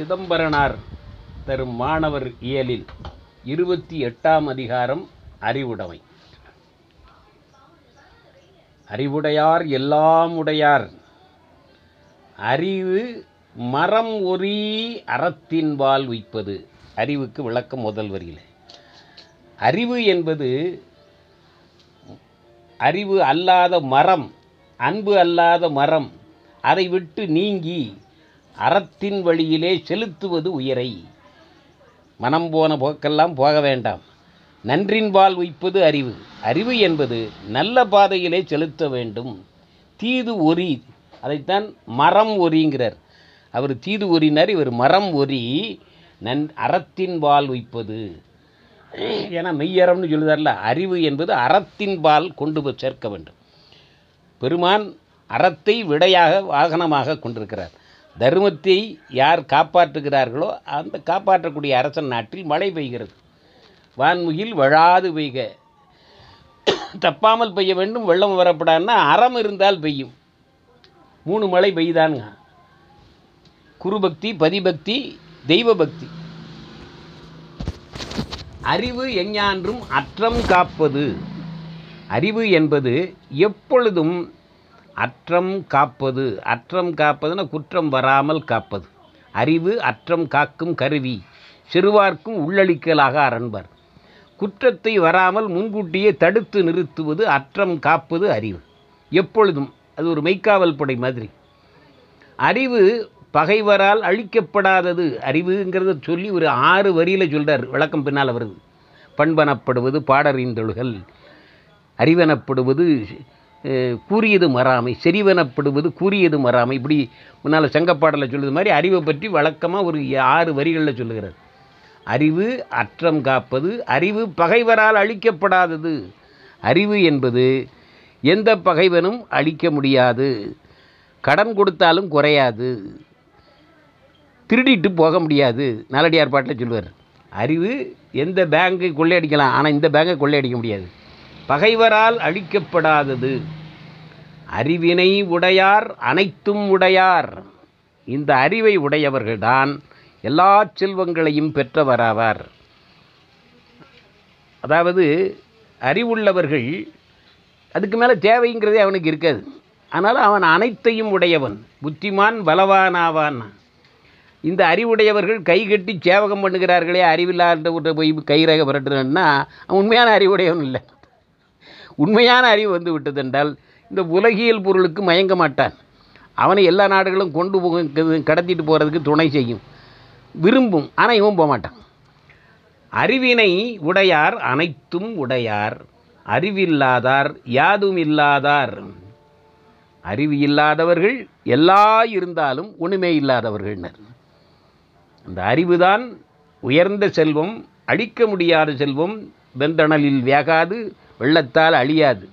சிதம்பரனார் தரும் மாணவர் இயலில் இருபத்தி எட்டாம் அதிகாரம் அறிவுடைமை. அறிவுடையார் எல்லாம் உடையார். அறிவு மரம் ஒரீ அறத்தின்பால் உய்ப்பது. அறிவுக்கு விளக்கம் முதல் வரியில். அறிவு என்பது அறிவு அல்லாத மரம் அன்பு அல்லாத மரம் அதை விட்டு நீங்கி அறத்தின் வழியிலே செலுத்துவது உயரை. மனம் போன போக்கெல்லாம் போக வேண்டாம். நன்றின்பால் உய்ப்பது அறிவு. அறிவு என்பது நல்ல பாதையிலே செலுத்த வேண்டும். தீது ஒரி அதைத்தான் மரம் ஒரிங்கிறார் அவர் தீது ஒரினார் இவர் மரம் ஒரி நன் அறத்தின்பால் உய்ப்பது ஏன்னா மெய்யறம்னு சொல்லுதார்ல அறிவு என்பது அறத்தின்பால் கொண்டு போய் சேர்க்க வேண்டும். பெருமான் அறத்தை விடையாக வாகனமாக கொண்டிருக்கிறார். தர்மத்தை யார் காப்பாற்றுகிறார்களோ அந்த காப்பாற்றக்கூடிய அரசன் நாட்டில் மழை பெய்கிறது. வான்முகில் வழாது பெய்க. தப்பாமல் பெய்ய வேண்டும் வெள்ளம் வரப்படாதுன்னா அறம் இருந்தால் பெய்யும். மூணு மழை பெய்தானுங்க. குருபக்தி பதிபக்தி தெய்வ பக்தி அறிவு எஞ்ஞான்றும் அற்றம் காப்பது. அறிவு என்பது எப்பொழுதும் அற்றம் காப்பது. அற்றம் காப்பதுன்னா குற்றம் வராமல் காப்பது. அறிவு அற்றம் காக்கும் கருவி. சிறுவார்க்கும் உள்ளளிக்கலாக அரண்பர். குற்றத்தை வராமல் முன்கூட்டியே தடுத்து நிறுத்துவது அற்றம் காப்பது அறிவு. எப்பொழுதும் அது ஒரு மெய்க்காவல் படை மாதிரி. அறிவு பகைவரால் அழிக்கப்படாதது. அறிவுங்கிறத சொல்லி ஒரு ஆறு வரியில் சொல்கிறார் விளக்கம் பின்னால் வருது. பண்பனப்படுவது பாடறிந்தொழுகள் அறிவனப்படுவது கூறியது மறாமை செறிவனப்படுவது கூறியது மறாமை. இப்படி முன்னால் சங்கப்பாடலில் சொல்லுது மாதிரி அறிவை பற்றி வழக்கமாக ஒரு ஆறு வரிகளில் சொல்லுகிறார். அறிவு அற்றம் காப்பது அறிவு பகைவரால் அழிக்கப்படாதது. அறிவு என்பது எந்த பகைவனும் அழிக்க முடியாது. கடன் கொடுத்தாலும் குறையாது. திருடிட்டு போக முடியாது. நாலடியார் பாட்டில் சொல்லுவார். அறிவு எந்த பேங்கை கொள்ளையடிக்கலாம் ஆனால் இந்த பேங்கை கொள்ளையடிக்க முடியாது. பகைவரால் அழிக்கப்படாதது. அறிவினை உடையார் அனைத்தும் உடையார். இந்த அறிவை உடையவர்கள்தான் எல்லா செல்வங்களையும் பெற்றவராவார். அதாவது அறிவுள்ளவர்கள் அதுக்கு மேலே தேவைங்கிறதே அவனுக்கு இருக்காது. அதனால் அவன் அனைத்தையும் உடையவன் புத்திமான் பலவானாவான். இந்த அறிவுடையவர்கள் கை கட்டி சேவகம் பண்ணுகிறார்களே அறிவில்லாத போய் கைரக புரட்டுறன்னா அவன் உண்மையான அறிவுடையவன் இல்லை. உண்மையான அறிவு வந்து விட்டதென்றால் இந்த உலகியல் பொருளுக்கு மயங்க மாட்டான். அவனை எல்லா நாடுகளும் கொண்டு போக கடத்திட்டு போகிறதுக்கு துணை செய்யும். விரும்பும் ஆனால் இவன் போக மாட்டான். அறிவினை உடையார் அனைத்தும் உடையார் அறிவில்லாதார் யாதும் இல்லாதார். அறிவு இல்லாதவர்கள் எல்லா இருந்தாலும் ஒன்றுமே இல்லாதவர்கள்னர். அந்த அறிவுதான் உயர்ந்த செல்வம் அழிக்க முடியாத செல்வம் வெந்தணலில் வேகாது வெள்ளத்தால் அழியாது.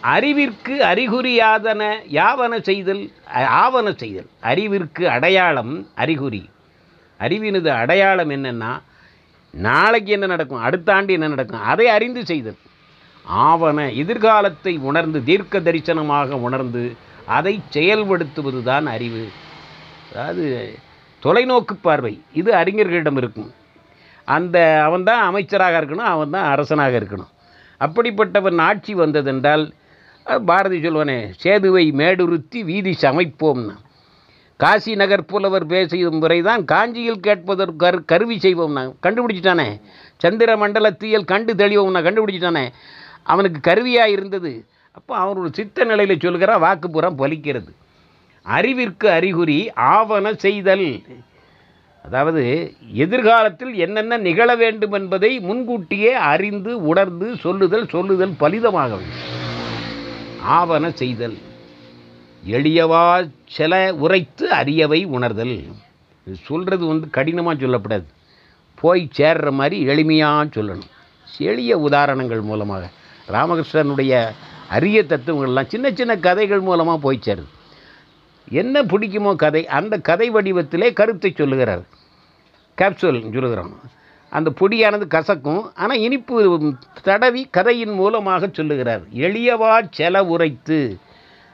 அறிவிற்கு அறிகுறியாதன யாவன செய்தல் அ- ஆவன செய்தல். அறிவிற்கு அடையாளம் அறிகுறி. அறிவினது அடையாளம் என்னென்னா நாளைக்கு என்ன நடக்கும் அடுத்த ஆண்டு என்ன நடக்கும் அதை அறிந்து செய்தல். ஆவன எதிர்காலத்தை உணர்ந்து தீர்க்க தரிசனமாக உணர்ந்து அதை செயல்படுத்துவது தான் அறிவு. அதாவது தொலைநோக்கு பார்வை. இது அறிஞர்களிடம் இருக்கும். அந்த அவன் தான் அமைச்சராக இருக்கணும் அவன் தான் அரசனாக இருக்கணும். அப்படிப்பட்டவன் ஆட்சி வந்ததென்றால் பாரதி சொல்வனே சேதுவை மேடுருத்தி வீதி சமைப்போம்னு காசி நகர் புலவர் பேசிய முறைதான் காஞ்சியில் கேட்பதற்கு கரு கருவி செய்வோம்னா கண்டுபிடிச்சிட்டானே. சந்திர மண்டலத்தியல் கண்டு தெளிவோம்னா கண்டுபிடிச்சிட்டானே. அவனுக்கு கருவியாக இருந்தது. அப்போ அவனோட சித்த நிலையில் சொல்கிற வாக்குப்புறம் பலிக்கிறது. அறிவிற்கு அறிகுறி ஆவண செய்தல். அதாவது எதிர்காலத்தில் என்னென்ன நிகழ வேண்டும் என்பதை முன்கூட்டியே அறிந்து உணர்ந்து சொல்லுதல் சொல்லுதல் பலிதமாக ஆவண செய்தல். எளியவா சில உரைத்து அரியவை உணர்தல். சொல்கிறது வந்து கடினமாக சொல்லப்படாது. போய் சேர்ற மாதிரி எளிமையாக சொல்லணும். எளிய உதாரணங்கள் மூலமாக. ராமகிருஷ்ணனுடைய அரிய தத்துவங்கள்லாம் சின்ன சின்ன கதைகள் மூலமாக போய் சேருது. என்ன பிடிக்குமோ கதை அந்த கதை வடிவத்திலே கருத்தை சொல்லுகிறார். கேப்சூல் சொல்லுகிறோம் அந்த பொடியானது கசக்கும் ஆனால் இனிப்பு தடவி கதையின் மூலமாக சொல்லுகிறார். எளியவா செல உரைத்து.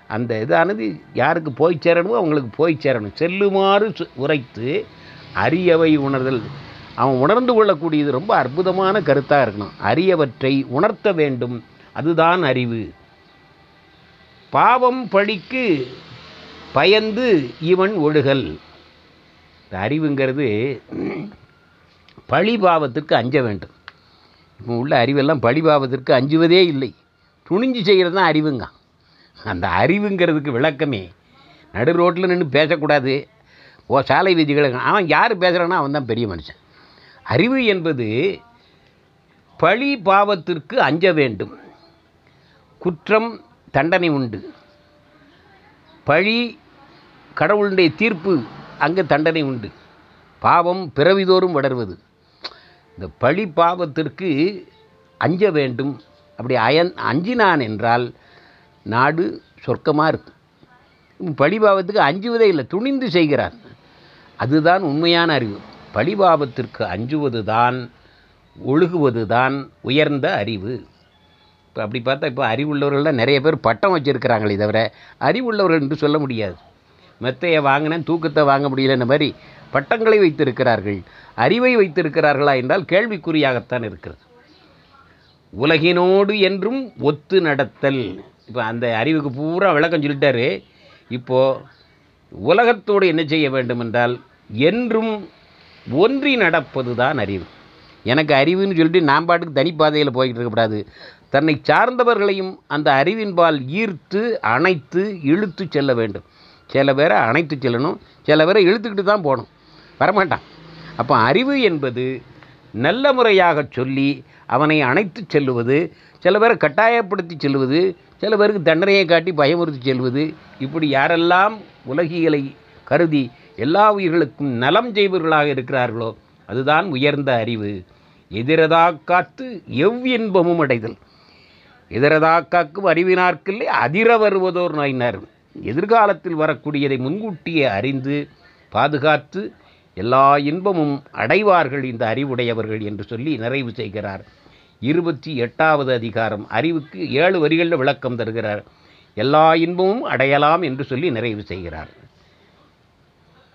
அந்த இதானது யாருக்கு போய் சேரணுமோ அவங்களுக்கு போய் சேரணும். செல்லுமாறு உரைத்து அரியவை உணர்தல். அவன் உணர்ந்து கொள்ளக்கூடியது ரொம்ப அற்புதமான கருத்தாக இருக்கணும். அரியவற்றை உணர்த்த வேண்டும். அதுதான் அறிவு. பாவம் பழிக்கு பயந்து இவன் ஒழுகல் இந்த அறிவுங்கிறது பழி பாவத்திற்கு அஞ்ச வேண்டும். இப்போ உள்ள அறிவெல்லாம் பழி பாவத்திற்கு அஞ்சுவதே இல்லை. துணிஞ்சு செய்கிறது தான் அறிவுங்க. அந்த அறிவுங்கிறதுக்கு விளக்கமே. நடு ரோட்டில் நின்று பேசக்கூடாது. ஓ சாலை விதிகளை அவன் யார் பேசுகிறானோ அவன் தான் பெரிய மனுஷன். அறிவு என்பது பழி பாவத்திற்கு அஞ்ச வேண்டும். குற்றம் தண்டனை உண்டு. பழி கடவுளுடைய தீர்ப்பு அங்கே தண்டனை உண்டு. பாவம் பிறவிதோறும் வளர்வது. இந்த பழி பாவத்திற்கு அஞ்ச வேண்டும். அப்படி அயன் அஞ்சினான் என்றால் நாடு சொர்க்கமாக இருக்கும். பழி பாவத்துக்கு அஞ்சுவதே இல்லை துணிந்து செய்கிறான் அதுதான் உண்மையான அறிவு. பழிபாவத்திற்கு அஞ்சுவது தான் ஒழுகுவது தான் உயர்ந்த அறிவு. இப்போ அப்படி பார்த்தா இப்போ அறிவுள்ளவர்கள்லாம் நிறைய பேர் பட்டம் வச்சுருக்கிறாங்களே தவிர அறிவுள்ளவர்கள் என்று சொல்ல முடியாது. மெத்தையை வாங்கினேன் தூக்கத்தை வாங்க முடியலன்ன மாதிரி பட்டங்களை வைத்திருக்கிறார்கள். அறிவை வைத்திருக்கிறார்களா என்றால் கேள்விக்குறியாகத்தான் இருக்கிறது. உலகினோடு என்றும் ஒத்து நடத்தல். இப்போ அந்த அறிவுக்கு பூரா விளக்கம் சொல்லிட்டாரு. இப்போது உலகத்தோடு என்ன செய்ய வேண்டும் என்றால் என்றும் ஒன்றி நடப்பது தான் அறிவு. எனக்கு அறிவுன்னு சொல்லிட்டு நான் பாட்டுக்கு தனிப்பாதையில் போய்கிட்டு இருக்கக்கூடாது தன்னை சார்ந்தவர்களையும் அந்த அறிவின்பால் ஈர்த்து அணைத்து இழுத்து செல்ல வேண்டும். சில பேரை அணைத்து செல்லணும் சில பேரை இழுத்துக்கிட்டு தான் போகணும். வரமாட்டான். அப்போ அறிவு என்பது நல்ல முறையாக சொல்லி அவனை அணைத்து செல்லுவது சில பேரை கட்டாயப்படுத்தி செல்வது சில பேருக்கு தண்டனையை காட்டி பயமுறுத்தி செல்வது இப்படி யாரெல்லாம் உலகியலை கருதி எல்லா உயிர்களுக்கும் நலம் செய்பவர்களாக இருக்கிறார்களோ அதுதான் உயர்ந்த அறிவு. எதிரதா காத்து எவ்வின்பமும் அடைதல். எதிரதா காக்கும் அறிவினார்க்கில்லை அதிர வருவதோர் நோயினார். எதிர்காலத்தில் வரக்கூடியதை முன்கூட்டியே அறிந்து பாதுகாத்து எல்லா இன்பமும் அடைவார்கள் இந்த அறிவுடையவர்கள் என்று சொல்லி நிறைவு செய்கிறார். இருபத்தி எட்டாவது அதிகாரம் அறிவுக்கு ஏழு வரிகளில் விளக்கம் தருகிறார். எல்லா இன்பமும் அடையலாம் என்று சொல்லி நிறைவு செய்கிறார்.